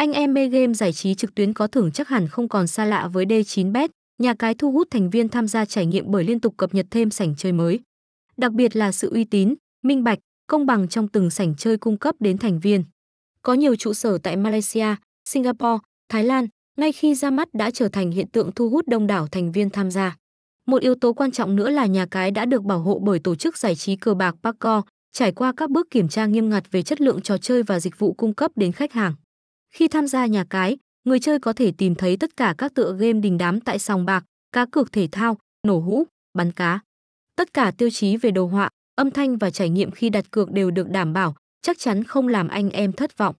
Anh em mê game giải trí trực tuyến có thưởng chắc hẳn không còn xa lạ với D9bet, nhà cái thu hút thành viên tham gia trải nghiệm bởi liên tục cập nhật thêm sảnh chơi mới. Đặc biệt là sự uy tín, minh bạch, công bằng trong từng sảnh chơi cung cấp đến thành viên. Có nhiều trụ sở tại Malaysia, Singapore, Thái Lan, ngay khi ra mắt đã trở thành hiện tượng thu hút đông đảo thành viên tham gia. Một yếu tố quan trọng nữa là nhà cái đã được bảo hộ bởi tổ chức giải trí cờ bạc paco trải qua các bước kiểm tra nghiêm ngặt về chất lượng trò chơi và dịch vụ cung cấp đến khách hàng. Khi tham gia nhà cái, người chơi có thể tìm thấy tất cả các tựa game đình đám tại sòng bạc, cá cược thể thao, nổ hũ, bắn cá. Tất cả tiêu chí về đồ họa, âm thanh và trải nghiệm khi đặt cược đều được đảm bảo, chắc chắn không làm anh em thất vọng.